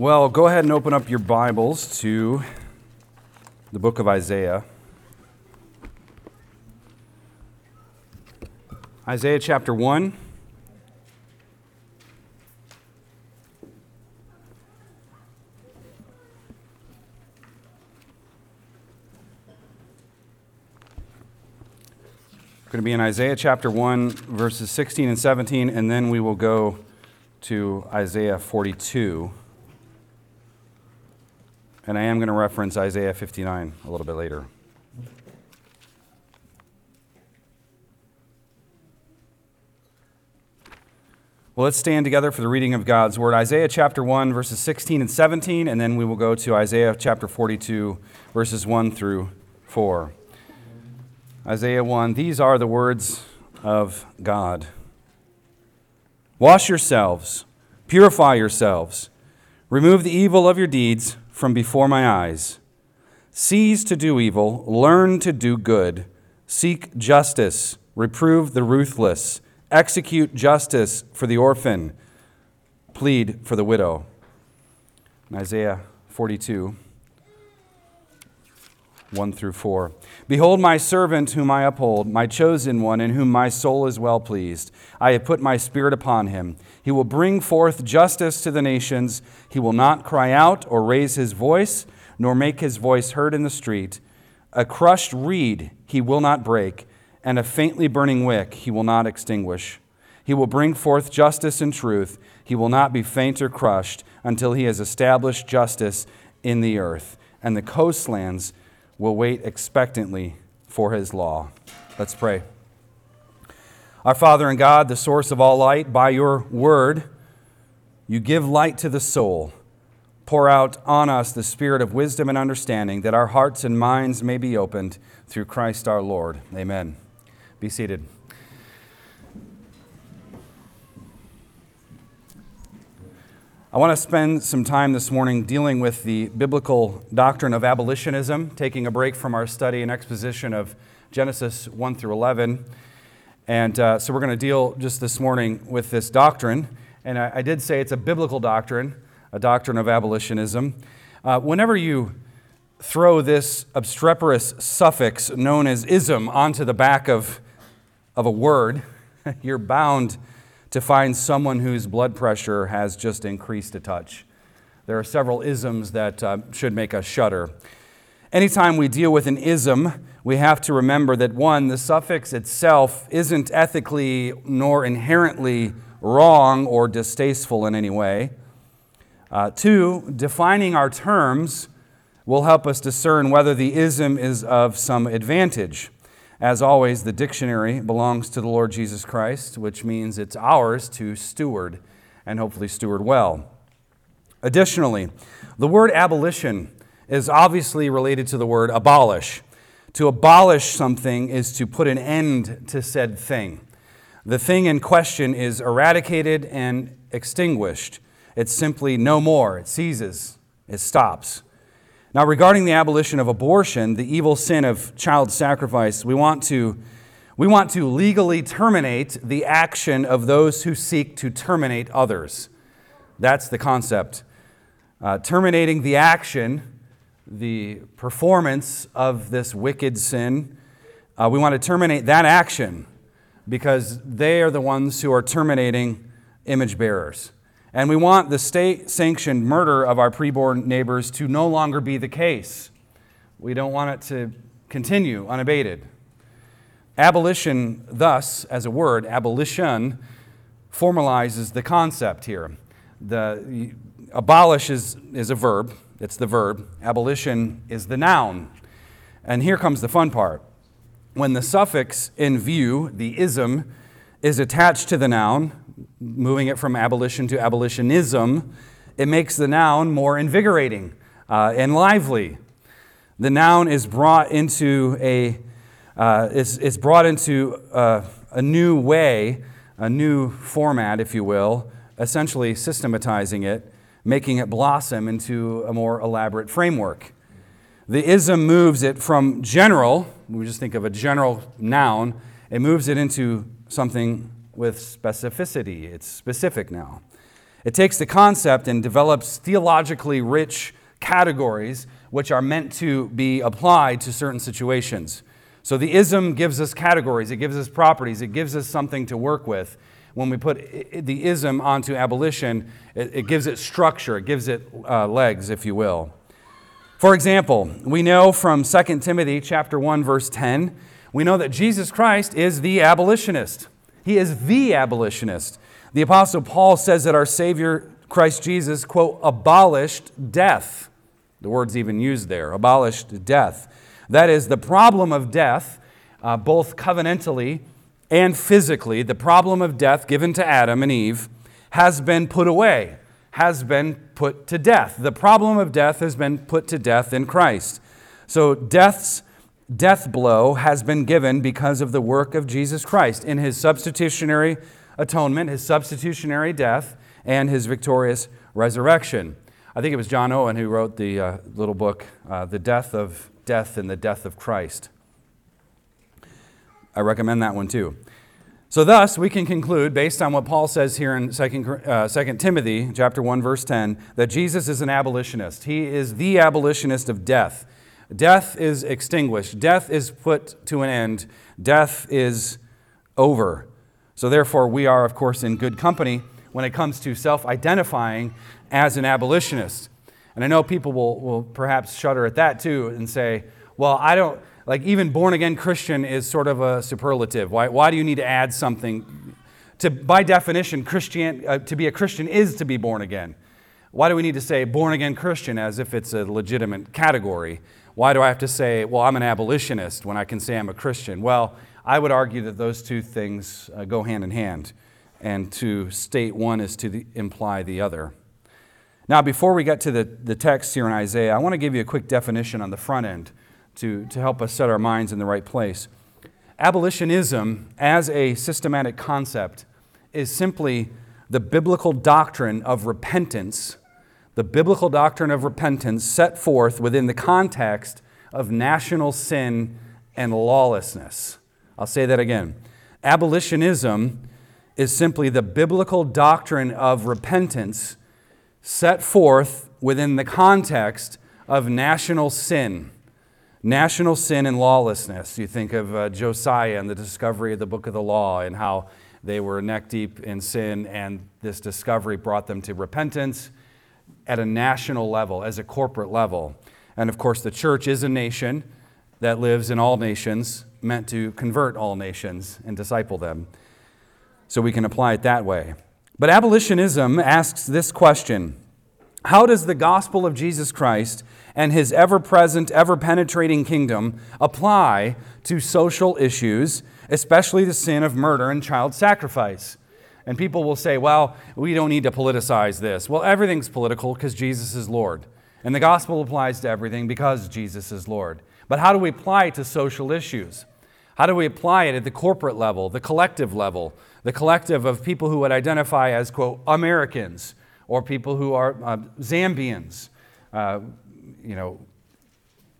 Well, go ahead and open up your Bibles to the book of Isaiah. Isaiah chapter 1. We're going to be in Isaiah chapter 1, verses 16 and 17, and then we will go to Isaiah 42. And I am going to reference Isaiah 59 a little bit later. Well, let's stand together for the reading of God's word. Isaiah chapter 1, verses 16 and 17, and then we will go to Isaiah chapter 42, verses 1 through 4. Isaiah 1 These are the words of God Wash yourselves, purify yourselves, remove the evil of your deeds from before my eyes. Cease to do evil, learn to do good, seek justice, reprove the ruthless, execute justice for the orphan, plead for the widow. In Isaiah 42. 1 through 4. Behold, my servant whom I uphold, my chosen one, in whom my soul is well pleased. I have put my spirit upon him. He will bring forth justice to the nations. He will not cry out or raise his voice, nor make his voice heard in the street. A crushed reed he will not break, and a faintly burning wick he will not extinguish. He will bring forth justice and truth. He will not be faint or crushed until he has established justice in the earth, and the coastlands will wait expectantly for his law. Let's pray. Our Father and God, the source of all light, by your word, you give light to the soul. Pour out on us the spirit of wisdom and understanding, that our hearts and minds may be opened through Christ our Lord. Amen. Be seated. I want to spend some time this morning dealing with the biblical doctrine of abolitionism, taking a break from our study and exposition of Genesis 1 through 11. And uh, so we're going to deal just this morning with this doctrine. And I, I, did say it's a biblical doctrine, a doctrine of abolitionism. Uh, whenever you throw this obstreperous suffix known as ism onto the back of, of a word, you're bound to find someone whose blood pressure has just increased a touch. There are several isms that uh, should make us shudder. Anytime we deal with an ism, we have to remember that one, the suffix itself isn't ethically nor inherently wrong or distasteful in any way. Uh, two, defining our terms will help us discern whether the ism is of some advantage. As always, the dictionary belongs to the Lord Jesus Christ, which means it's ours to steward and hopefully steward well. Additionally, the word abolition is obviously related to the word abolish. To abolish something is to put an end to said thing. The thing in question is eradicated and extinguished. It's simply no more, it ceases, it stops. Now, regarding the abolition of abortion, the evil sin of child sacrifice, we want to, we want to legally terminate the action of those who seek to terminate others. That's the concept. Uh, terminating the action, the performance of this wicked sin, uh, we want to terminate that action because they are the ones who are terminating image bearers. And we want the state sanctioned murder of our preborn neighbors to no longer be the case. We don't want it to continue unabated. Abolition, thus, as a word, abolition, formalizes the concept here. The, abolish is, is a verb, it's the verb. Abolition is the noun. And here comes the fun part. When the suffix in view, the ism, is attached to the noun, moving it from abolition to abolitionism, it makes the noun more invigorating uh, and lively. The noun is brought into a uh, it's, brought into uh, a new way, a new format, if you will, essentially systematizing it, making it blossom into a more elaborate framework. The ism moves it from general, we just think of a general noun, it moves it into something with specificity. It's specific now. It takes the concept and develops theologically rich categories which are meant to be applied to certain situations. So the ism gives us categories, it gives us properties, it gives us something to work with. When we put the ism onto abolition, it, gives it structure, it gives it uh, legs, if you will. For example, we know from 2 Timothy chapter 1 verse 10, we know that Jesus Christ is the abolitionist. He is the abolitionist. The apostle Paul says that our savior Christ Jesus quote abolished death. The word's even used there, abolished death. That is the problem of death, uh, both covenantally and physically, the problem of death given to Adam and Eve has been put away has been put to death. The problem of death has been put to death in Christ. So death's death blow has been given because of the work of Jesus Christ in his substitutionary atonement, his substitutionary death, and his victorious resurrection. I think it was John Owen who wrote the uh, little book, uh, The Death of Death and the Death of Christ. I recommend that one too. So thus, we can conclude, based on what Paul says here in 2, uh, 2 Timothy chapter 1, verse 10, that Jesus is an abolitionist. He is the abolitionist of death. Death is extinguished. Death is put to an end. Death is over. So therefore, we are, of course, in good company when it comes to self-identifying as an abolitionist. And I know people will, will perhaps shudder at that too and say, well, I don't, like even born again Christian is sort of a superlative. Why, why do you need to add something? To, by definition, Christian, uh, to be a Christian is to be born again. Why do we need to say born again Christian as if it's a legitimate category? Why do I have to say, well, I'm an abolitionist when I can say I'm a Christian? Well, I would argue that those two things uh, go hand in hand, and to state one is to the, imply the other. Now, before we get to the, the text here in Isaiah, I want to give you a quick definition on the front end to, to help us set our minds in the right place. Abolitionism, as a systematic concept, is simply the biblical doctrine of repentance, the biblical doctrine of repentance set forth within the context of national sin and lawlessness. I'll say that again. Abolitionism is simply the biblical doctrine of repentance set forth within the context of national sin National sin and lawlessness. You think of uh, Josiah and the discovery of the book of the law and how they were neck deep in sin, and this discovery brought them to repentance at a national level, as a corporate level. And of course, the church is a nation that lives in all nations, meant to convert all nations and disciple them. So we can apply it that way. But abolitionism asks this question How does the gospel of Jesus Christ and his ever present, ever penetrating kingdom apply to social issues, especially the sin of murder and child sacrifice. And people will say, well, we don't need to politicize this. Well, everything's political because Jesus is Lord. And the gospel applies to everything because Jesus is Lord. But how do we apply it to social issues? How do we apply it at the corporate level, the collective level, the collective of people who would identify as, quote, Americans or people who are uh, Zambians, uh, you know,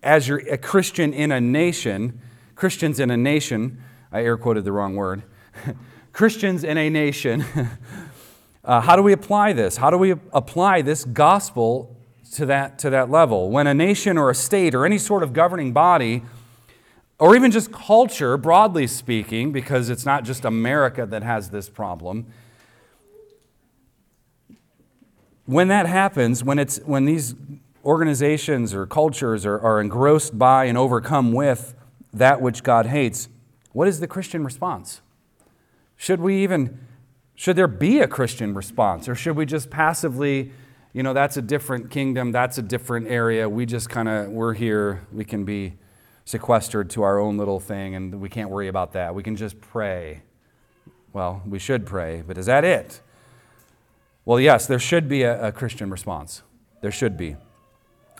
as you're a Christian in a nation, Christians in a nation, I air quoted the wrong word, Christians in a nation, uh, how do we apply this? How do we apply this gospel to that, to that level? When a nation or a state or any sort of governing body, or even just culture, broadly speaking, because it's not just America that has this problem, when that happens, when, it's, when these organizations or cultures are, are engrossed by and overcome with that which God hates, what is the Christian response? Should we even, should there be a Christian response? Or should we just passively, you know, that's a different kingdom, that's a different area, we just kind of, we're here, we can be sequestered to our own little thing and we can't worry about that. We can just pray. Well, we should pray, but is that it? Well, yes, there should be a, a Christian response. There should be.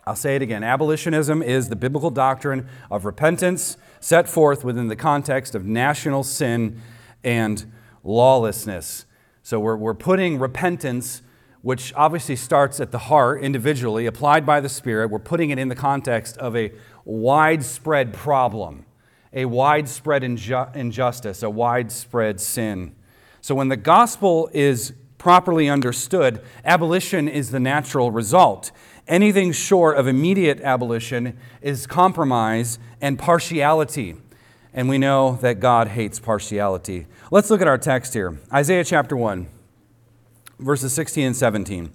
I'll say it again. Abolitionism is the biblical doctrine of repentance set forth within the context of national sin and lawlessness. So we're, we're putting repentance, which obviously starts at the heart individually, applied by the Spirit, we're putting it in the context of a widespread problem, a widespread inju- injustice, a widespread sin. So when the gospel is properly understood, abolition is the natural result. Anything short of immediate abolition is compromise and partiality. And we know that God hates partiality. Let's look at our text here Isaiah chapter 1, verses 16 and 17.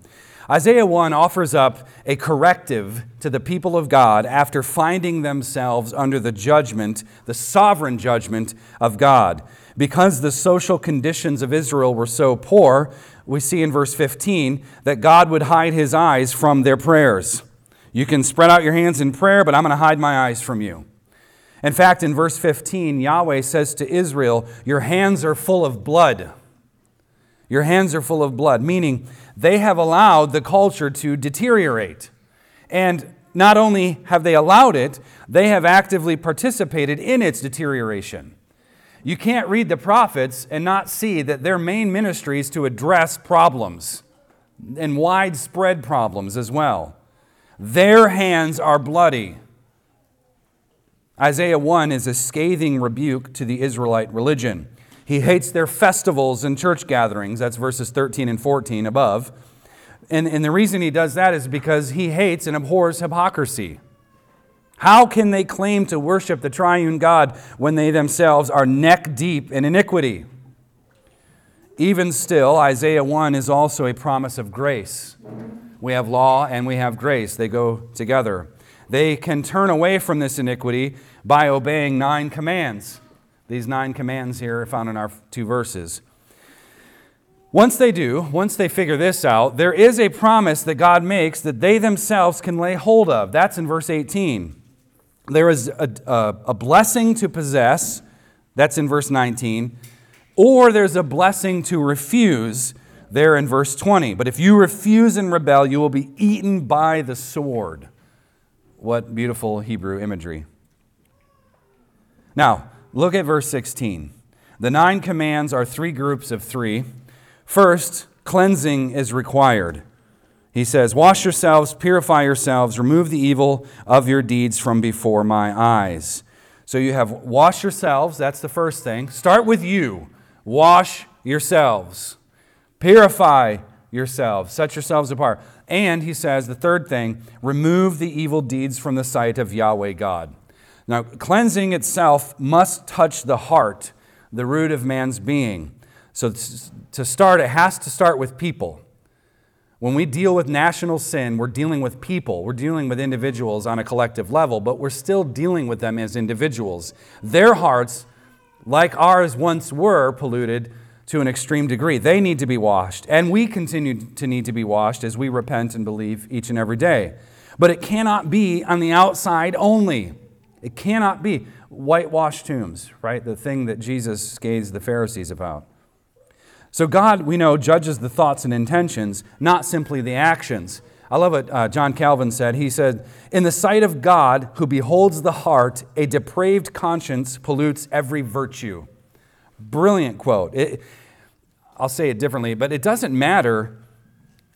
Isaiah 1 offers up a corrective to the people of God after finding themselves under the judgment, the sovereign judgment of God. Because the social conditions of Israel were so poor, we see in verse 15 that God would hide his eyes from their prayers. You can spread out your hands in prayer, but I'm going to hide my eyes from you. In fact, in verse 15, Yahweh says to Israel, Your hands are full of blood. Your hands are full of blood, meaning they have allowed the culture to deteriorate. And not only have they allowed it, they have actively participated in its deterioration. You can't read the prophets and not see that their main ministry is to address problems and widespread problems as well. Their hands are bloody. Isaiah 1 is a scathing rebuke to the Israelite religion. He hates their festivals and church gatherings. That's verses 13 and 14 above. And, and the reason he does that is because he hates and abhors hypocrisy. How can they claim to worship the triune God when they themselves are neck deep in iniquity? Even still, Isaiah 1 is also a promise of grace. We have law and we have grace, they go together. They can turn away from this iniquity by obeying nine commands. These nine commands here are found in our two verses. Once they do, once they figure this out, there is a promise that God makes that they themselves can lay hold of. That's in verse 18. There is a, a, a blessing to possess. That's in verse 19. Or there's a blessing to refuse there in verse 20. But if you refuse and rebel, you will be eaten by the sword. What beautiful Hebrew imagery. Now, Look at verse 16. The nine commands are three groups of three. First, cleansing is required. He says, Wash yourselves, purify yourselves, remove the evil of your deeds from before my eyes. So you have wash yourselves, that's the first thing. Start with you. Wash yourselves. Purify yourselves. Set yourselves apart. And he says, the third thing, remove the evil deeds from the sight of Yahweh God. Now, cleansing itself must touch the heart, the root of man's being. So, to start, it has to start with people. When we deal with national sin, we're dealing with people. We're dealing with individuals on a collective level, but we're still dealing with them as individuals. Their hearts, like ours once were, polluted to an extreme degree. They need to be washed, and we continue to need to be washed as we repent and believe each and every day. But it cannot be on the outside only. It cannot be whitewashed tombs, right? The thing that Jesus scathes the Pharisees about. So God, we know, judges the thoughts and intentions, not simply the actions. I love what uh, John Calvin said. He said, In the sight of God, who beholds the heart, a depraved conscience pollutes every virtue. Brilliant quote. It, I'll say it differently, but it doesn't matter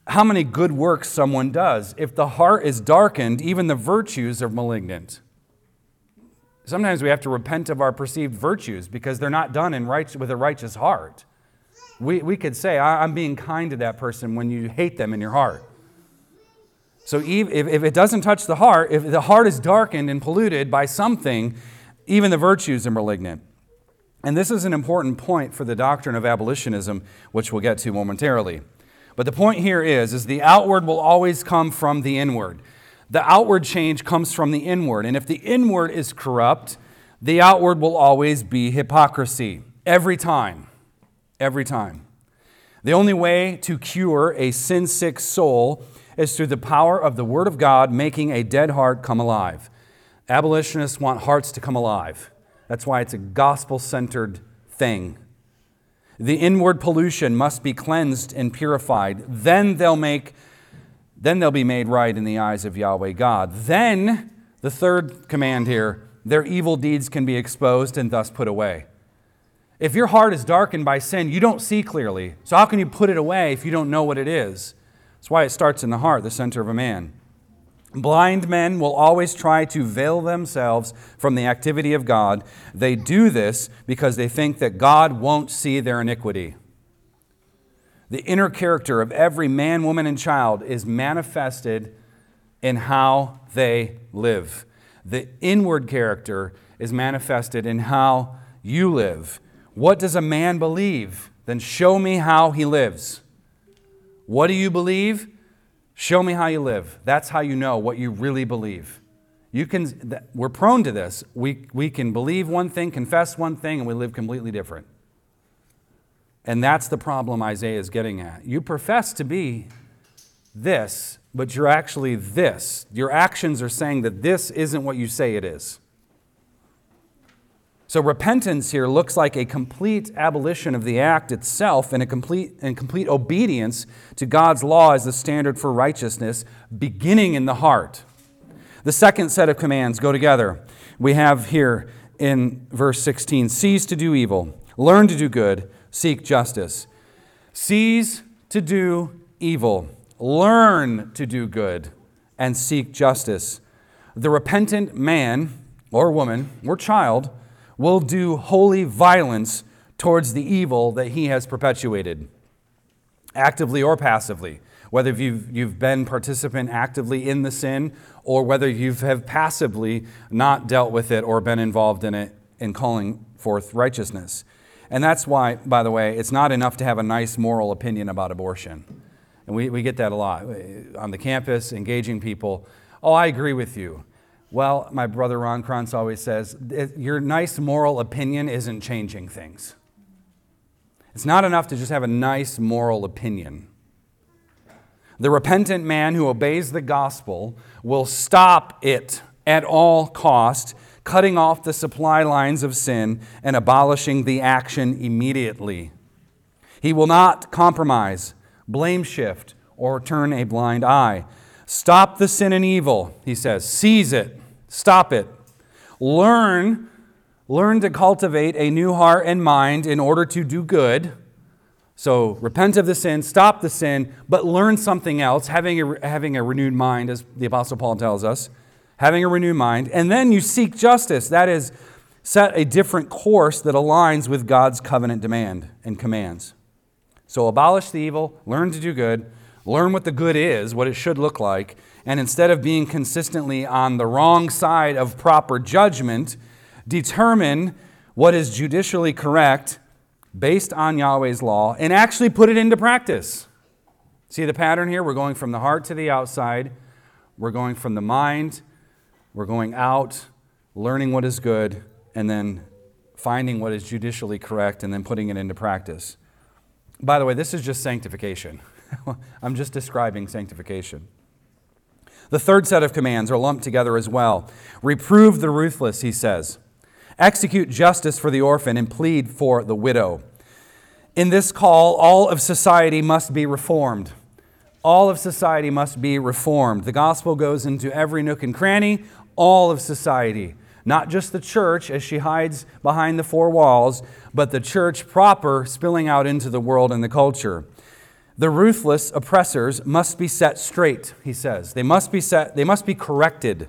how many good works someone does. If the heart is darkened, even the virtues are malignant. Sometimes we have to repent of our perceived virtues because they're not done in right, with a righteous heart. We, we could say, I'm being kind to that person when you hate them in your heart. So if, if it doesn't touch the heart, if the heart is darkened and polluted by something, even the virtues are malignant. And this is an important point for the doctrine of abolitionism, which we'll get to momentarily. But the point here is, is the outward will always come from the inward. The outward change comes from the inward. And if the inward is corrupt, the outward will always be hypocrisy. Every time. Every time. The only way to cure a sin sick soul is through the power of the Word of God making a dead heart come alive. Abolitionists want hearts to come alive. That's why it's a gospel centered thing. The inward pollution must be cleansed and purified. Then they'll make then they'll be made right in the eyes of Yahweh God. Then, the third command here, their evil deeds can be exposed and thus put away. If your heart is darkened by sin, you don't see clearly. So, how can you put it away if you don't know what it is? That's why it starts in the heart, the center of a man. Blind men will always try to veil themselves from the activity of God. They do this because they think that God won't see their iniquity. The inner character of every man, woman, and child is manifested in how they live. The inward character is manifested in how you live. What does a man believe? Then show me how he lives. What do you believe? Show me how you live. That's how you know what you really believe. You can, we're prone to this. We, we can believe one thing, confess one thing, and we live completely different. And that's the problem Isaiah is getting at. You profess to be this, but you're actually this. Your actions are saying that this isn't what you say it is. So repentance here looks like a complete abolition of the act itself and a complete and complete obedience to God's law as the standard for righteousness, beginning in the heart. The second set of commands go together. We have here in verse 16 cease to do evil, learn to do good, seek justice. Cease to do evil, learn to do good, and seek justice. The repentant man or woman or child will do holy violence towards the evil that he has perpetuated, actively or passively. Whether you've, you've been participant actively in the sin or whether you have passively not dealt with it or been involved in it in calling forth righteousness. And that's why, by the way, it's not enough to have a nice moral opinion about abortion. And we, we get that a lot on the campus, engaging people. Oh, I agree with you. Well, my brother Ron Krantz always says, your nice moral opinion isn't changing things. It's not enough to just have a nice moral opinion. The repentant man who obeys the gospel will stop it at all cost, cutting off the supply lines of sin and abolishing the action immediately. He will not compromise, blame shift, or turn a blind eye. Stop the sin and evil, he says. Seize it. Stop it. Learn, learn to cultivate a new heart and mind in order to do good. So repent of the sin, stop the sin, but learn something else, having a, having a renewed mind, as the Apostle Paul tells us, having a renewed mind. And then you seek justice. That is, set a different course that aligns with God's covenant demand and commands. So abolish the evil, learn to do good, learn what the good is, what it should look like, and instead of being consistently on the wrong side of proper judgment, determine what is judicially correct based on Yahweh's law and actually put it into practice. See the pattern here? We're going from the heart to the outside, we're going from the mind, we're going out, learning what is good, and then finding what is judicially correct and then putting it into practice. By the way, this is just sanctification. I'm just describing sanctification. The third set of commands are lumped together as well. Reprove the ruthless, he says. Execute justice for the orphan and plead for the widow. In this call, all of society must be reformed. All of society must be reformed. The gospel goes into every nook and cranny, all of society. Not just the church as she hides behind the four walls, but the church proper spilling out into the world and the culture. The ruthless oppressors must be set straight, he says. They must be set, they must be corrected.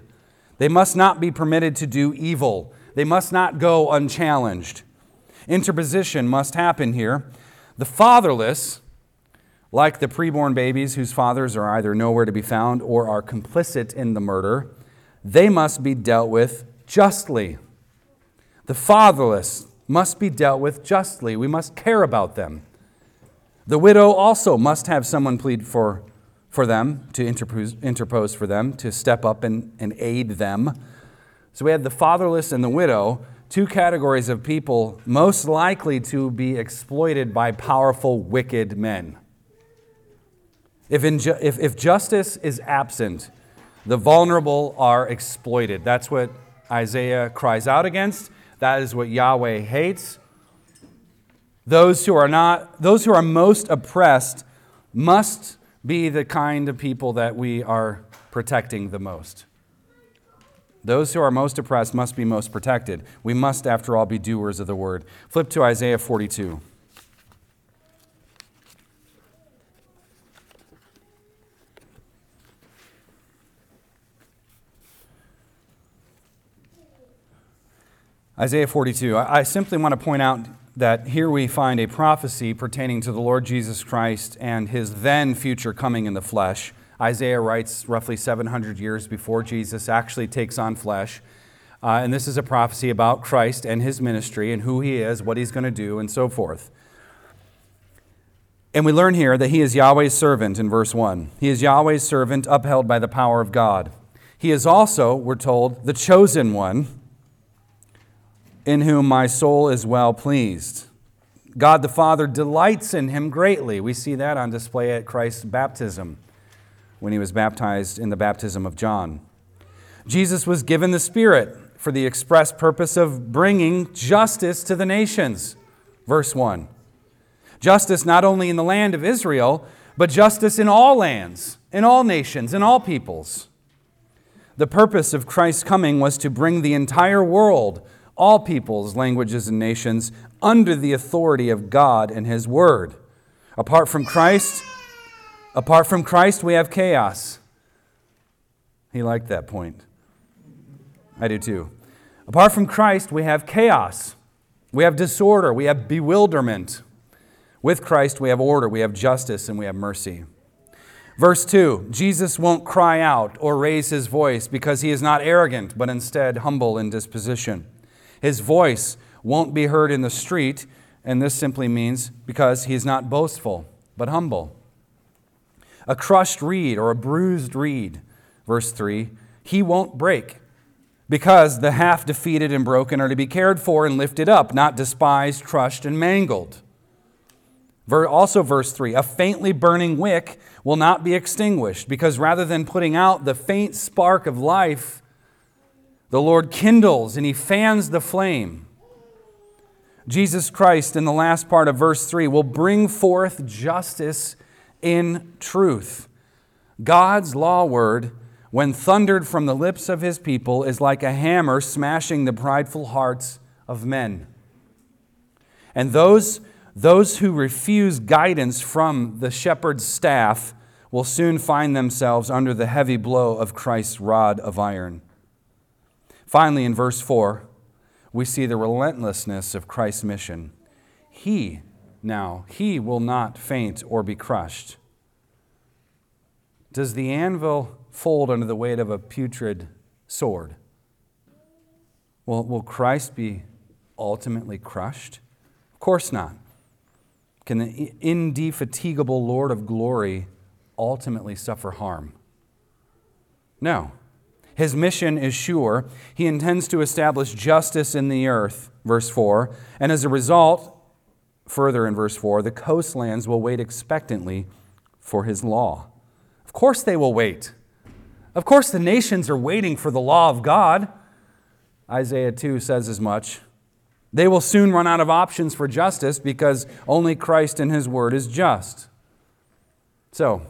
They must not be permitted to do evil. They must not go unchallenged. Interposition must happen here. The fatherless, like the preborn babies whose fathers are either nowhere to be found or are complicit in the murder, they must be dealt with justly. The fatherless must be dealt with justly. We must care about them. The widow also must have someone plead for, for them, to interpose, interpose for them, to step up and, and aid them. So we have the fatherless and the widow, two categories of people most likely to be exploited by powerful, wicked men. If, if, if justice is absent, the vulnerable are exploited. That's what Isaiah cries out against. That is what Yahweh hates. Those who are not, those who are most oppressed must be the kind of people that we are protecting the most. Those who are most oppressed must be most protected. We must, after all, be doers of the word. Flip to Isaiah 42. Isaiah 42. I simply want to point out that here we find a prophecy pertaining to the Lord Jesus Christ and his then future coming in the flesh. Isaiah writes roughly 700 years before Jesus actually takes on flesh. Uh, and this is a prophecy about Christ and his ministry and who he is, what he's going to do, and so forth. And we learn here that he is Yahweh's servant in verse 1. He is Yahweh's servant upheld by the power of God. He is also, we're told, the chosen one in whom my soul is well pleased. God the Father delights in him greatly. We see that on display at Christ's baptism when he was baptized in the baptism of John. Jesus was given the Spirit for the express purpose of bringing justice to the nations. Verse 1. Justice not only in the land of Israel, but justice in all lands, in all nations, in all peoples. The purpose of Christ's coming was to bring the entire world, all peoples, languages, and nations, under the authority of God and His Word. Apart from Christ, apart from Christ, we have chaos. He liked that point. I do too. Apart from Christ, we have chaos. We have disorder. We have bewilderment. With Christ, we have order, we have justice, and we have mercy. Verse 2 Jesus won't cry out or raise his voice because he is not arrogant, but instead humble in disposition. His voice won't be heard in the street, and this simply means because he is not boastful, but humble. A crushed reed or a bruised reed, verse 3, he won't break because the half defeated and broken are to be cared for and lifted up, not despised, crushed, and mangled. Also, verse 3 a faintly burning wick will not be extinguished, because rather than putting out the faint spark of life, the Lord kindles and he fans the flame. Jesus Christ, in the last part of verse 3, will bring forth justice in truth. God's law word, when thundered from the lips of his people, is like a hammer smashing the prideful hearts of men. And those those who refuse guidance from the shepherd's staff will soon find themselves under the heavy blow of Christ's rod of iron. Finally, in verse 4, we see the relentlessness of Christ's mission. He, now, he will not faint or be crushed. Does the anvil fold under the weight of a putrid sword? Will, will Christ be ultimately crushed? Of course not. Can the indefatigable Lord of glory ultimately suffer harm? No. His mission is sure. He intends to establish justice in the earth, verse 4. And as a result, further in verse 4, the coastlands will wait expectantly for his law. Of course, they will wait. Of course, the nations are waiting for the law of God. Isaiah 2 says as much. They will soon run out of options for justice because only Christ and His Word is just. So,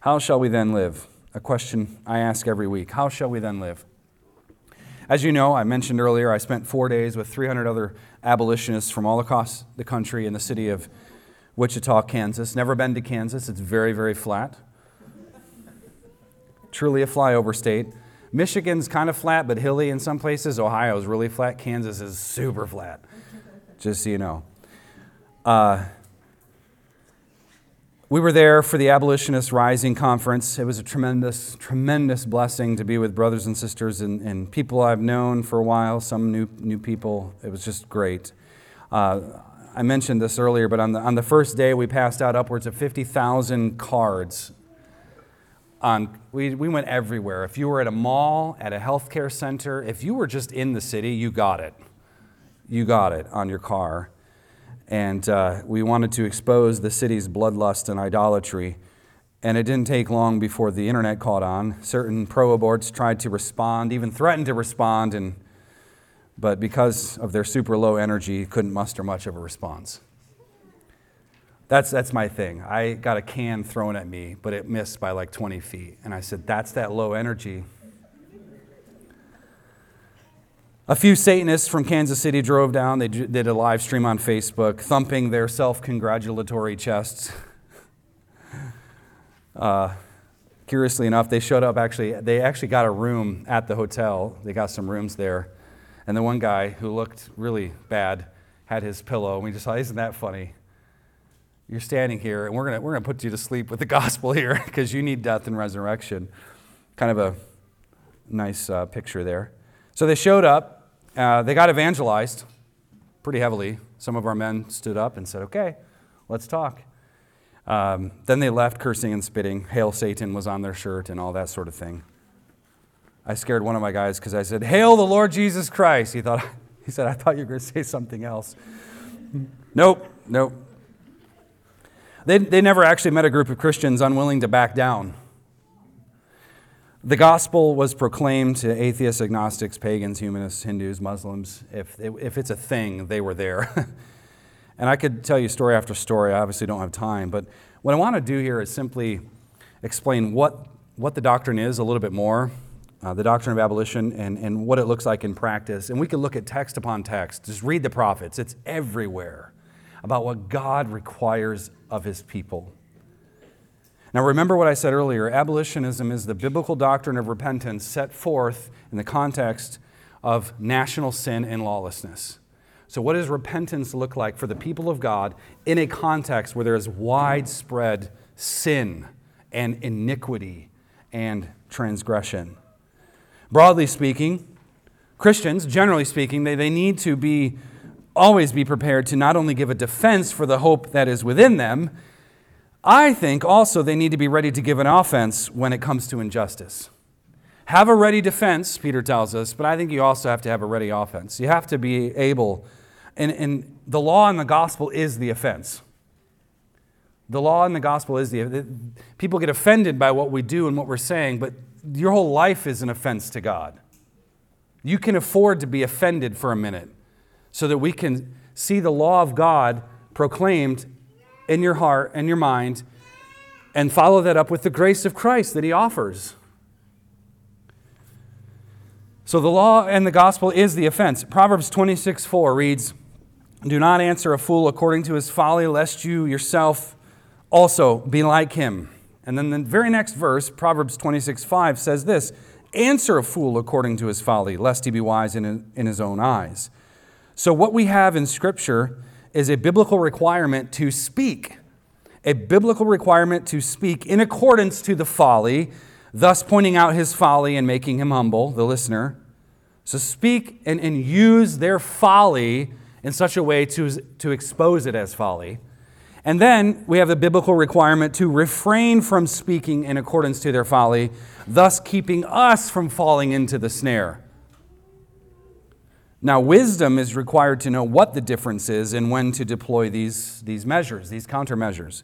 how shall we then live? A question I ask every week. How shall we then live? As you know, I mentioned earlier, I spent four days with 300 other abolitionists from all across the country in the city of Wichita, Kansas. Never been to Kansas, it's very, very flat. Truly a flyover state. Michigan's kind of flat but hilly in some places. Ohio's really flat. Kansas is super flat, just so you know. Uh, we were there for the Abolitionist Rising Conference. It was a tremendous, tremendous blessing to be with brothers and sisters and, and people I've known for a while, some new, new people. It was just great. Uh, I mentioned this earlier, but on the, on the first day, we passed out upwards of 50,000 cards on, we, we went everywhere. If you were at a mall, at a healthcare center, if you were just in the city, you got it. You got it on your car. And uh, we wanted to expose the city's bloodlust and idolatry. And it didn't take long before the internet caught on. Certain pro aborts tried to respond, even threatened to respond, and, but because of their super low energy, couldn't muster much of a response. That's, that's my thing. I got a can thrown at me, but it missed by like 20 feet. And I said, That's that low energy. A few Satanists from Kansas City drove down. They did a live stream on Facebook, thumping their self congratulatory chests. Uh, curiously enough, they showed up actually, they actually got a room at the hotel. They got some rooms there. And the one guy who looked really bad had his pillow. And we just thought, isn't that funny? You're standing here, and we're going we're gonna put you to sleep with the gospel here because you need death and resurrection. Kind of a nice uh, picture there. So they showed up. Uh, they got evangelized pretty heavily. Some of our men stood up and said, okay, let's talk. Um, then they left cursing and spitting. Hail Satan was on their shirt and all that sort of thing. I scared one of my guys because I said, Hail the Lord Jesus Christ. He thought, he said, I thought you were going to say something else. nope, nope. They, they never actually met a group of Christians unwilling to back down. The gospel was proclaimed to atheists, agnostics, pagans, humanists, Hindus, Muslims. If, if it's a thing, they were there. and I could tell you story after story. I obviously don't have time. But what I want to do here is simply explain what, what the doctrine is a little bit more uh, the doctrine of abolition and, and what it looks like in practice. And we can look at text upon text. Just read the prophets, it's everywhere about what God requires of his people. Now, remember what I said earlier abolitionism is the biblical doctrine of repentance set forth in the context of national sin and lawlessness. So, what does repentance look like for the people of God in a context where there is widespread sin and iniquity and transgression? Broadly speaking, Christians, generally speaking, they, they need to be always be prepared to not only give a defense for the hope that is within them, I think also they need to be ready to give an offense when it comes to injustice. Have a ready defense, Peter tells us, but I think you also have to have a ready offense. You have to be able, and, and the law and the gospel is the offense. The law and the gospel is the, people get offended by what we do and what we're saying, but your whole life is an offense to God. You can afford to be offended for a minute so that we can see the law of God proclaimed in your heart and your mind and follow that up with the grace of Christ that He offers. So the law and the gospel is the offense. Proverbs 26 4 reads, Do not answer a fool according to his folly, lest you yourself also be like him. And then the very next verse, Proverbs 26 5, says this Answer a fool according to his folly, lest he be wise in, in his own eyes. So, what we have in Scripture is a biblical requirement to speak, a biblical requirement to speak in accordance to the folly, thus pointing out his folly and making him humble, the listener. So, speak and, and use their folly in such a way to, to expose it as folly. And then we have the biblical requirement to refrain from speaking in accordance to their folly, thus keeping us from falling into the snare. Now, wisdom is required to know what the difference is and when to deploy these, these measures, these countermeasures.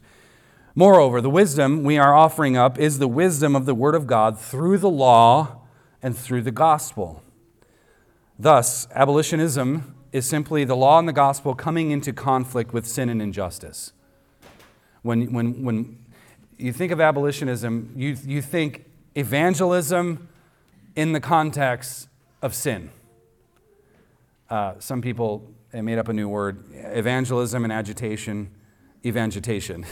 Moreover, the wisdom we are offering up is the wisdom of the Word of God through the law and through the gospel. Thus, abolitionism is simply the law and the gospel coming into conflict with sin and injustice. When, when, when you think of abolitionism, you, you think evangelism in the context of sin. Uh, some people made up a new word evangelism and agitation, evangetation.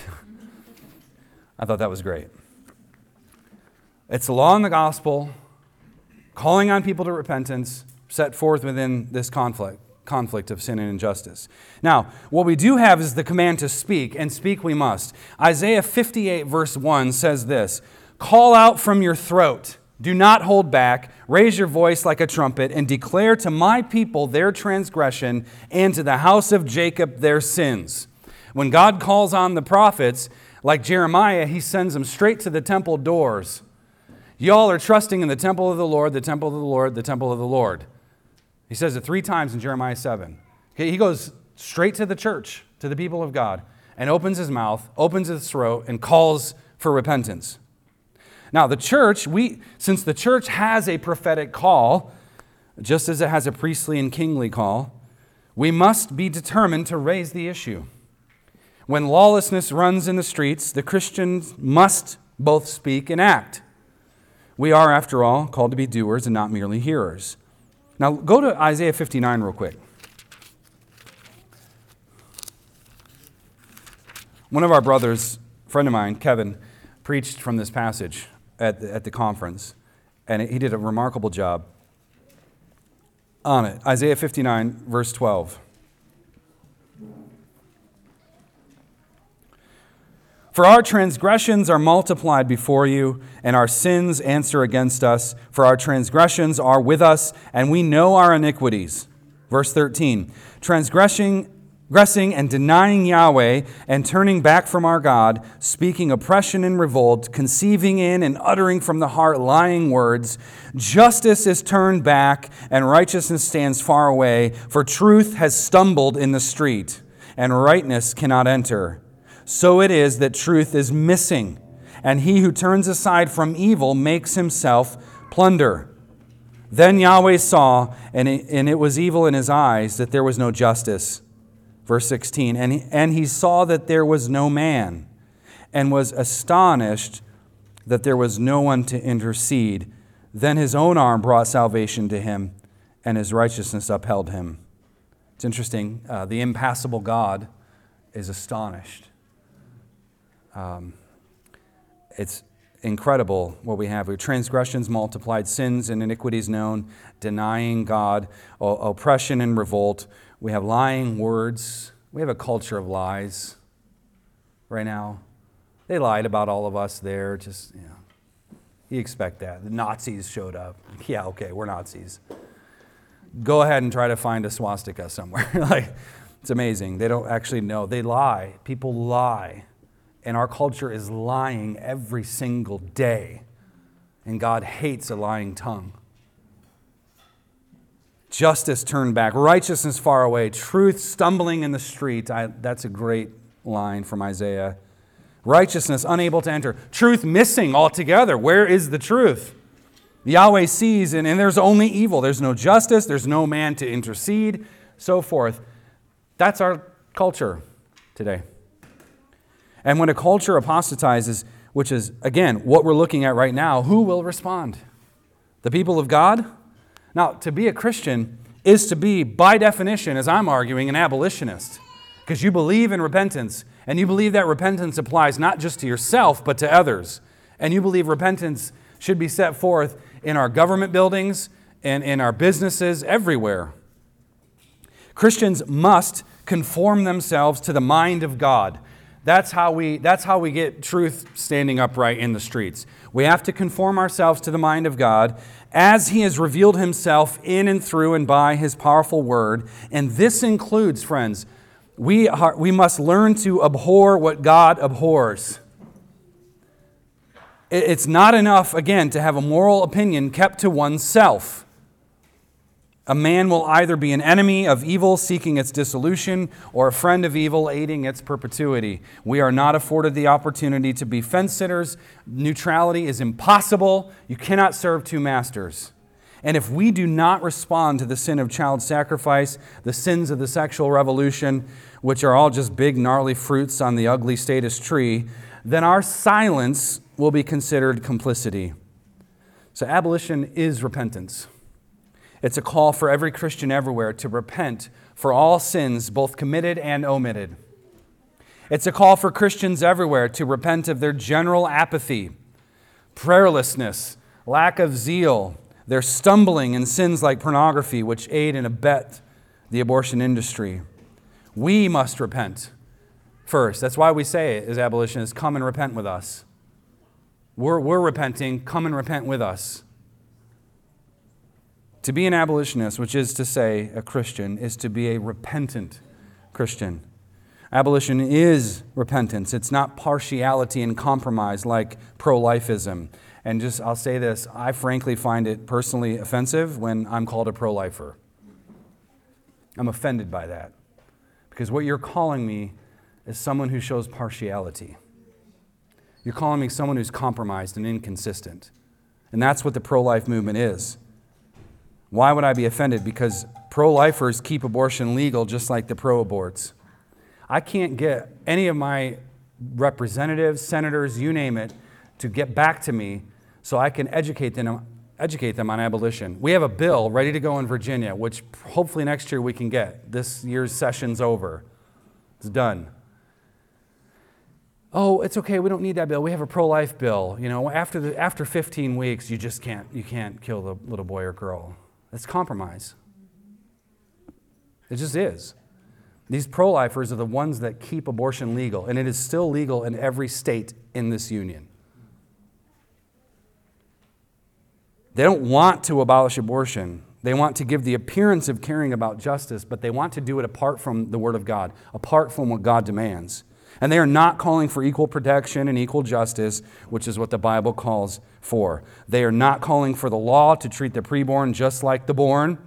I thought that was great. It's the law and the gospel calling on people to repentance set forth within this conflict conflict of sin and injustice. Now, what we do have is the command to speak, and speak we must. Isaiah 58, verse 1 says this Call out from your throat. Do not hold back. Raise your voice like a trumpet and declare to my people their transgression and to the house of Jacob their sins. When God calls on the prophets, like Jeremiah, he sends them straight to the temple doors. Y'all are trusting in the temple of the Lord, the temple of the Lord, the temple of the Lord. He says it three times in Jeremiah 7. He goes straight to the church, to the people of God, and opens his mouth, opens his throat, and calls for repentance. Now, the church, we, since the church has a prophetic call, just as it has a priestly and kingly call, we must be determined to raise the issue. When lawlessness runs in the streets, the Christians must both speak and act. We are, after all, called to be doers and not merely hearers. Now, go to Isaiah 59 real quick. One of our brothers, friend of mine, Kevin, preached from this passage at the, at the conference, and he did a remarkable job on it. Isaiah 59, verse 12. For our transgressions are multiplied before you, and our sins answer against us. For our transgressions are with us, and we know our iniquities. Verse 13 Transgressing transgressing and denying Yahweh, and turning back from our God, speaking oppression and revolt, conceiving in and uttering from the heart lying words. Justice is turned back, and righteousness stands far away, for truth has stumbled in the street, and rightness cannot enter so it is that truth is missing, and he who turns aside from evil makes himself plunder. Then Yahweh saw, and it, and it was evil in his eyes that there was no justice. Verse 16, and he, and he saw that there was no man, and was astonished that there was no one to intercede. Then his own arm brought salvation to him, and his righteousness upheld him. It's interesting. Uh, the impassible God is astonished. Um, it's incredible what we have. We transgressions multiplied, sins and iniquities known, denying God, oppression and revolt. We have lying words. We have a culture of lies right now. They lied about all of us there. Just, you know, you expect that. The Nazis showed up. Yeah, okay, we're Nazis. Go ahead and try to find a swastika somewhere. like, it's amazing. They don't actually know. They lie. People lie and our culture is lying every single day. And God hates a lying tongue. Justice turned back, righteousness far away, truth stumbling in the street. I, that's a great line from Isaiah. Righteousness unable to enter, truth missing altogether. Where is the truth? Yahweh sees, and, and there's only evil. There's no justice, there's no man to intercede, so forth. That's our culture today. And when a culture apostatizes, which is, again, what we're looking at right now, who will respond? The people of God? Now, to be a Christian is to be, by definition, as I'm arguing, an abolitionist. Because you believe in repentance, and you believe that repentance applies not just to yourself, but to others. And you believe repentance should be set forth in our government buildings and in our businesses, everywhere. Christians must conform themselves to the mind of God. That's how we, that's how we get truth standing upright in the streets. We have to conform ourselves to the mind of God as He has revealed Himself in and through and by His powerful word. And this includes, friends, we, are, we must learn to abhor what God abhors. It's not enough, again, to have a moral opinion kept to oneself. A man will either be an enemy of evil seeking its dissolution or a friend of evil aiding its perpetuity. We are not afforded the opportunity to be fence sitters. Neutrality is impossible. You cannot serve two masters. And if we do not respond to the sin of child sacrifice, the sins of the sexual revolution, which are all just big, gnarly fruits on the ugly status tree, then our silence will be considered complicity. So, abolition is repentance. It's a call for every Christian everywhere to repent for all sins, both committed and omitted. It's a call for Christians everywhere to repent of their general apathy, prayerlessness, lack of zeal, their stumbling in sins like pornography, which aid and abet the abortion industry. We must repent first. That's why we say as abolitionists come and repent with us. We're, we're repenting, come and repent with us. To be an abolitionist, which is to say a Christian, is to be a repentant Christian. Abolition is repentance. It's not partiality and compromise like pro lifism. And just, I'll say this I frankly find it personally offensive when I'm called a pro lifer. I'm offended by that. Because what you're calling me is someone who shows partiality. You're calling me someone who's compromised and inconsistent. And that's what the pro life movement is. Why would I be offended? Because pro lifers keep abortion legal just like the pro aborts. I can't get any of my representatives, senators, you name it, to get back to me so I can educate them, educate them on abolition. We have a bill ready to go in Virginia, which hopefully next year we can get. This year's session's over, it's done. Oh, it's okay. We don't need that bill. We have a pro-life bill. You know, after the, after 15 weeks, you just can't you can't kill the little boy or girl. It's compromise. It just is. These pro lifers are the ones that keep abortion legal, and it is still legal in every state in this union. They don't want to abolish abortion. They want to give the appearance of caring about justice, but they want to do it apart from the Word of God, apart from what God demands. And they are not calling for equal protection and equal justice, which is what the Bible calls for. They are not calling for the law to treat the preborn just like the born.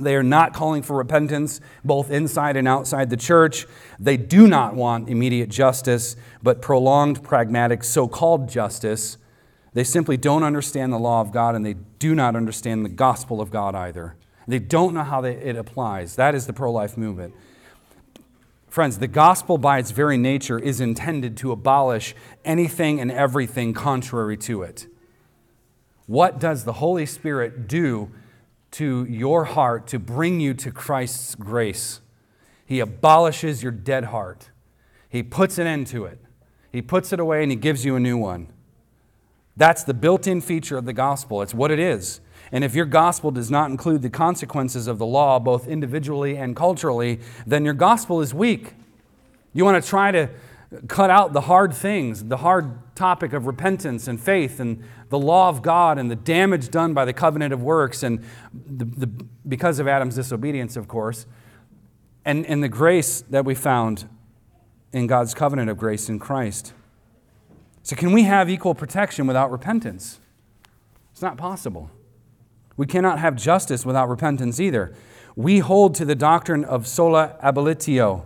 They are not calling for repentance both inside and outside the church. They do not want immediate justice, but prolonged, pragmatic, so called justice they simply don't understand the law of God and they do not understand the gospel of God either. They don't know how they, it applies. That is the pro life movement. Friends, the gospel by its very nature is intended to abolish anything and everything contrary to it. What does the Holy Spirit do to your heart to bring you to Christ's grace? He abolishes your dead heart, He puts an end to it. He puts it away and He gives you a new one. That's the built in feature of the gospel. It's what it is. And if your gospel does not include the consequences of the law, both individually and culturally, then your gospel is weak. You want to try to cut out the hard things, the hard topic of repentance and faith and the law of God and the damage done by the covenant of works, and the, the, because of Adam's disobedience, of course, and, and the grace that we found in God's covenant of grace in Christ. So, can we have equal protection without repentance? It's not possible. We cannot have justice without repentance either. We hold to the doctrine of sola abolitio.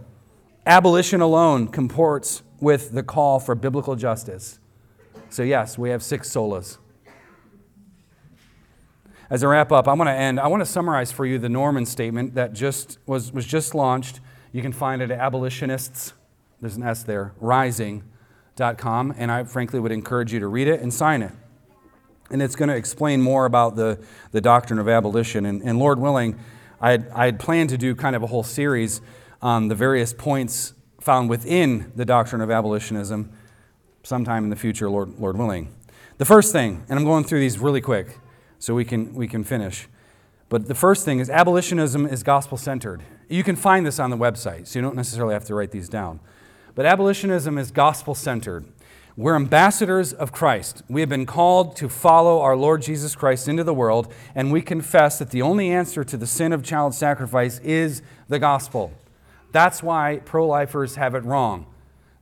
Abolition alone comports with the call for biblical justice. So, yes, we have six solas. As I wrap up, I want to end. I want to summarize for you the Norman statement that just was, was just launched. You can find it at abolitionists. There's an S there, rising com, and I frankly would encourage you to read it and sign it. And it's going to explain more about the, the doctrine of abolition. And, and Lord willing, I had, I had planned to do kind of a whole series on the various points found within the doctrine of abolitionism sometime in the future, Lord, Lord willing. The first thing, and I'm going through these really quick so we can, we can finish. But the first thing is abolitionism is gospel centered. You can find this on the website, so you don't necessarily have to write these down. But abolitionism is gospel centered. We're ambassadors of Christ. We have been called to follow our Lord Jesus Christ into the world, and we confess that the only answer to the sin of child sacrifice is the gospel. That's why pro lifers have it wrong.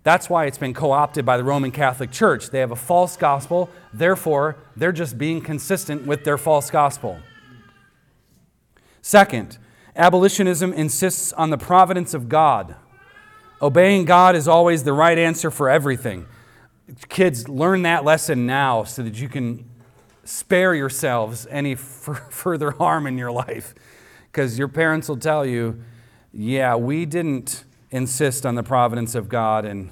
That's why it's been co opted by the Roman Catholic Church. They have a false gospel, therefore, they're just being consistent with their false gospel. Second, abolitionism insists on the providence of God. Obeying God is always the right answer for everything. Kids, learn that lesson now so that you can spare yourselves any f- further harm in your life. Because your parents will tell you, yeah, we didn't insist on the providence of God and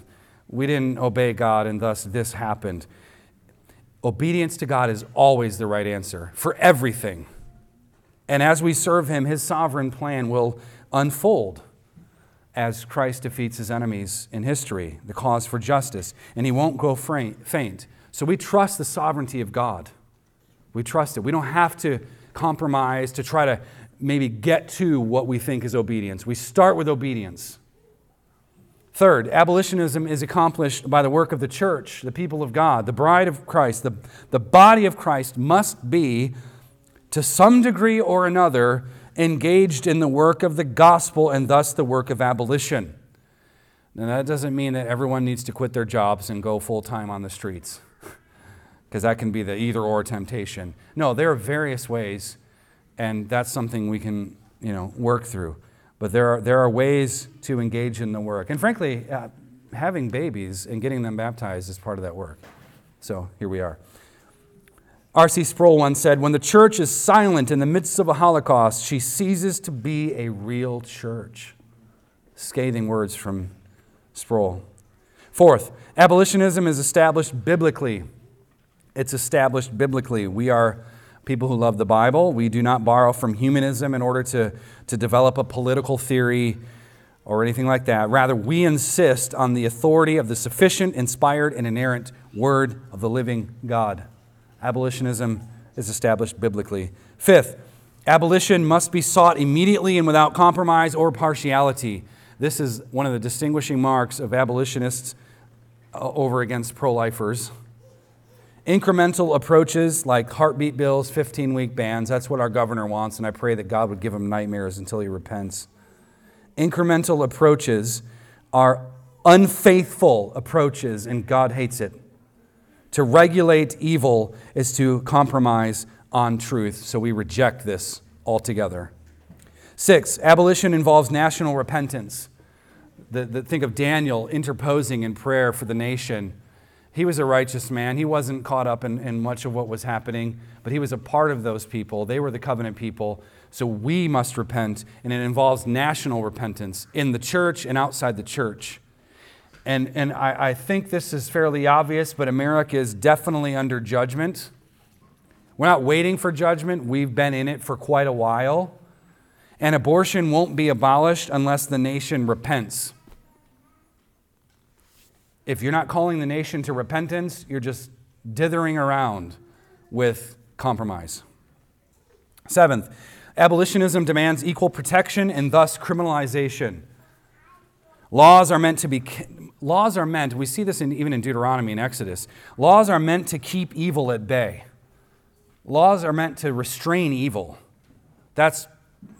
we didn't obey God, and thus this happened. Obedience to God is always the right answer for everything. And as we serve Him, His sovereign plan will unfold as Christ defeats his enemies in history, the cause for justice, and he won't go faint. So we trust the sovereignty of God. We trust it. We don't have to compromise to try to maybe get to what we think is obedience. We start with obedience. Third, abolitionism is accomplished by the work of the church, the people of God, the bride of Christ. The, the body of Christ must be, to some degree or another, engaged in the work of the gospel and thus the work of abolition. Now, that doesn't mean that everyone needs to quit their jobs and go full time on the streets, because that can be the either or temptation. No, there are various ways, and that's something we can you know, work through. But there are, there are ways to engage in the work. And frankly, uh, having babies and getting them baptized is part of that work. So here we are. R.C. Sproul once said, When the church is silent in the midst of a Holocaust, she ceases to be a real church. Scathing words from Sproul. Fourth, abolitionism is established biblically. It's established biblically. We are people who love the Bible. We do not borrow from humanism in order to, to develop a political theory or anything like that. Rather, we insist on the authority of the sufficient, inspired, and inerrant Word of the living God. Abolitionism is established biblically. Fifth, abolition must be sought immediately and without compromise or partiality. This is one of the distinguishing marks of abolitionists uh, over against pro lifers. Incremental approaches like heartbeat bills, 15 week bans, that's what our governor wants, and I pray that God would give him nightmares until he repents. Incremental approaches are unfaithful approaches, and God hates it. To regulate evil is to compromise on truth, so we reject this altogether. Six, abolition involves national repentance. The, the, think of Daniel interposing in prayer for the nation he was a righteous man. He wasn't caught up in, in much of what was happening, but he was a part of those people. They were the covenant people. So we must repent, and it involves national repentance in the church and outside the church. And, and I, I think this is fairly obvious, but America is definitely under judgment. We're not waiting for judgment, we've been in it for quite a while. And abortion won't be abolished unless the nation repents if you're not calling the nation to repentance, you're just dithering around with compromise. Seventh, abolitionism demands equal protection and thus criminalization. Laws are meant to be laws are meant, we see this in, even in Deuteronomy and Exodus. Laws are meant to keep evil at bay. Laws are meant to restrain evil. That's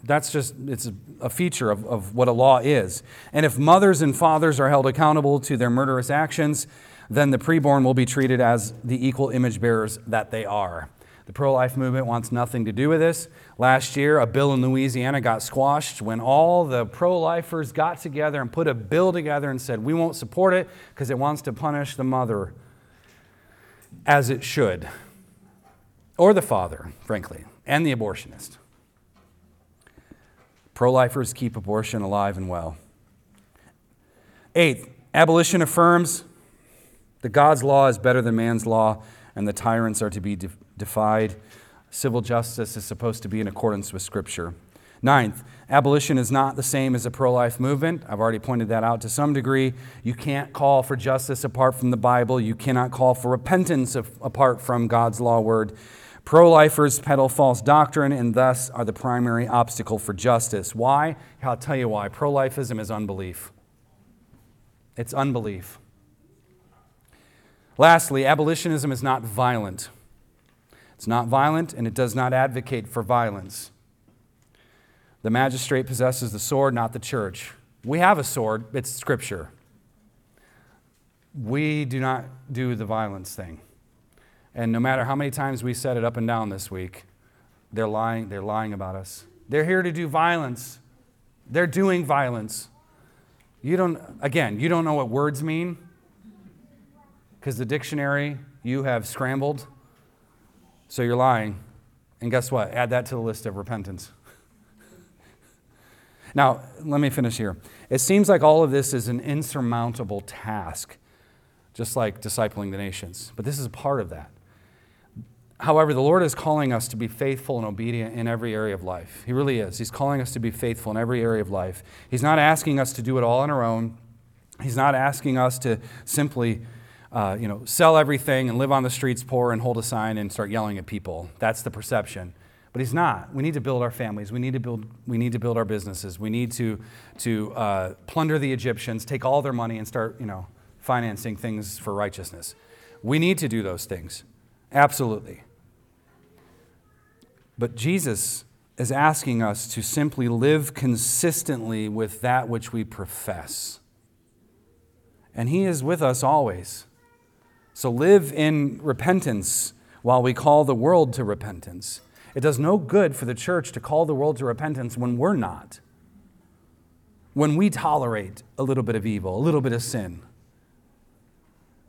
that's just it's a feature of, of what a law is and if mothers and fathers are held accountable to their murderous actions then the preborn will be treated as the equal image bearers that they are the pro-life movement wants nothing to do with this last year a bill in louisiana got squashed when all the pro-lifers got together and put a bill together and said we won't support it because it wants to punish the mother as it should or the father frankly and the abortionist Pro lifers keep abortion alive and well. Eighth, abolition affirms that God's law is better than man's law and the tyrants are to be de- defied. Civil justice is supposed to be in accordance with Scripture. Ninth, abolition is not the same as a pro life movement. I've already pointed that out to some degree. You can't call for justice apart from the Bible. You cannot call for repentance apart from God's law word. Pro lifers peddle false doctrine and thus are the primary obstacle for justice. Why? I'll tell you why. Pro lifism is unbelief. It's unbelief. Lastly, abolitionism is not violent. It's not violent and it does not advocate for violence. The magistrate possesses the sword, not the church. We have a sword, it's scripture. We do not do the violence thing. And no matter how many times we said it up and down this week, they're lying, they're lying about us. They're here to do violence. They're doing violence. You don't, again, you don't know what words mean because the dictionary you have scrambled, so you're lying. And guess what? Add that to the list of repentance. now, let me finish here. It seems like all of this is an insurmountable task, just like discipling the nations. But this is a part of that. However, the Lord is calling us to be faithful and obedient in every area of life. He really is. He's calling us to be faithful in every area of life. He's not asking us to do it all on our own. He's not asking us to simply, uh, you know, sell everything and live on the streets poor and hold a sign and start yelling at people. That's the perception. But he's not. We need to build our families. We need to build, we need to build our businesses. We need to, to uh, plunder the Egyptians, take all their money, and start, you know, financing things for righteousness. We need to do those things. Absolutely. But Jesus is asking us to simply live consistently with that which we profess. And He is with us always. So live in repentance while we call the world to repentance. It does no good for the church to call the world to repentance when we're not. When we tolerate a little bit of evil, a little bit of sin.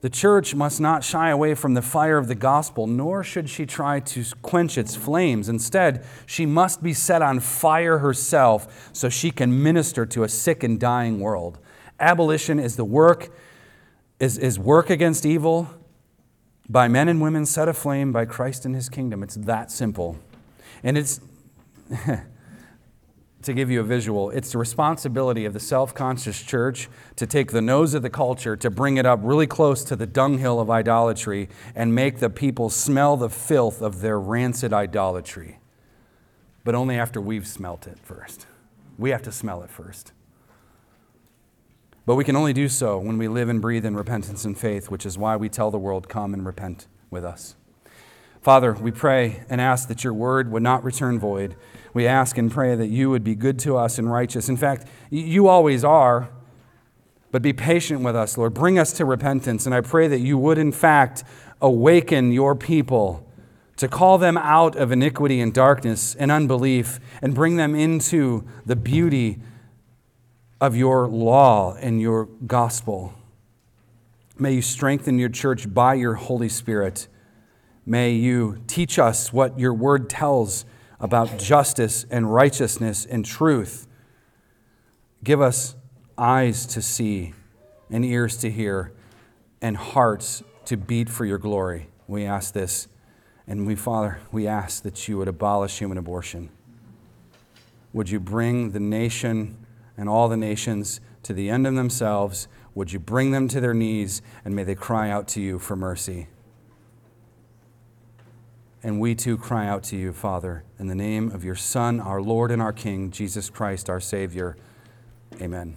The church must not shy away from the fire of the gospel, nor should she try to quench its flames. Instead, she must be set on fire herself so she can minister to a sick and dying world. Abolition is the work is, is work against evil by men and women set aflame by Christ and his kingdom. It's that simple. And it's to give you a visual, it's the responsibility of the self conscious church to take the nose of the culture, to bring it up really close to the dunghill of idolatry, and make the people smell the filth of their rancid idolatry. But only after we've smelt it first. We have to smell it first. But we can only do so when we live and breathe in repentance and faith, which is why we tell the world, Come and repent with us. Father, we pray and ask that your word would not return void. We ask and pray that you would be good to us and righteous. In fact, you always are, but be patient with us, Lord. Bring us to repentance. And I pray that you would, in fact, awaken your people to call them out of iniquity and darkness and unbelief and bring them into the beauty of your law and your gospel. May you strengthen your church by your Holy Spirit. May you teach us what your word tells about justice and righteousness and truth. Give us eyes to see and ears to hear and hearts to beat for your glory. We ask this. And we, Father, we ask that you would abolish human abortion. Would you bring the nation and all the nations to the end of themselves? Would you bring them to their knees and may they cry out to you for mercy? And we too cry out to you, Father, in the name of your Son, our Lord and our King, Jesus Christ, our Savior. Amen.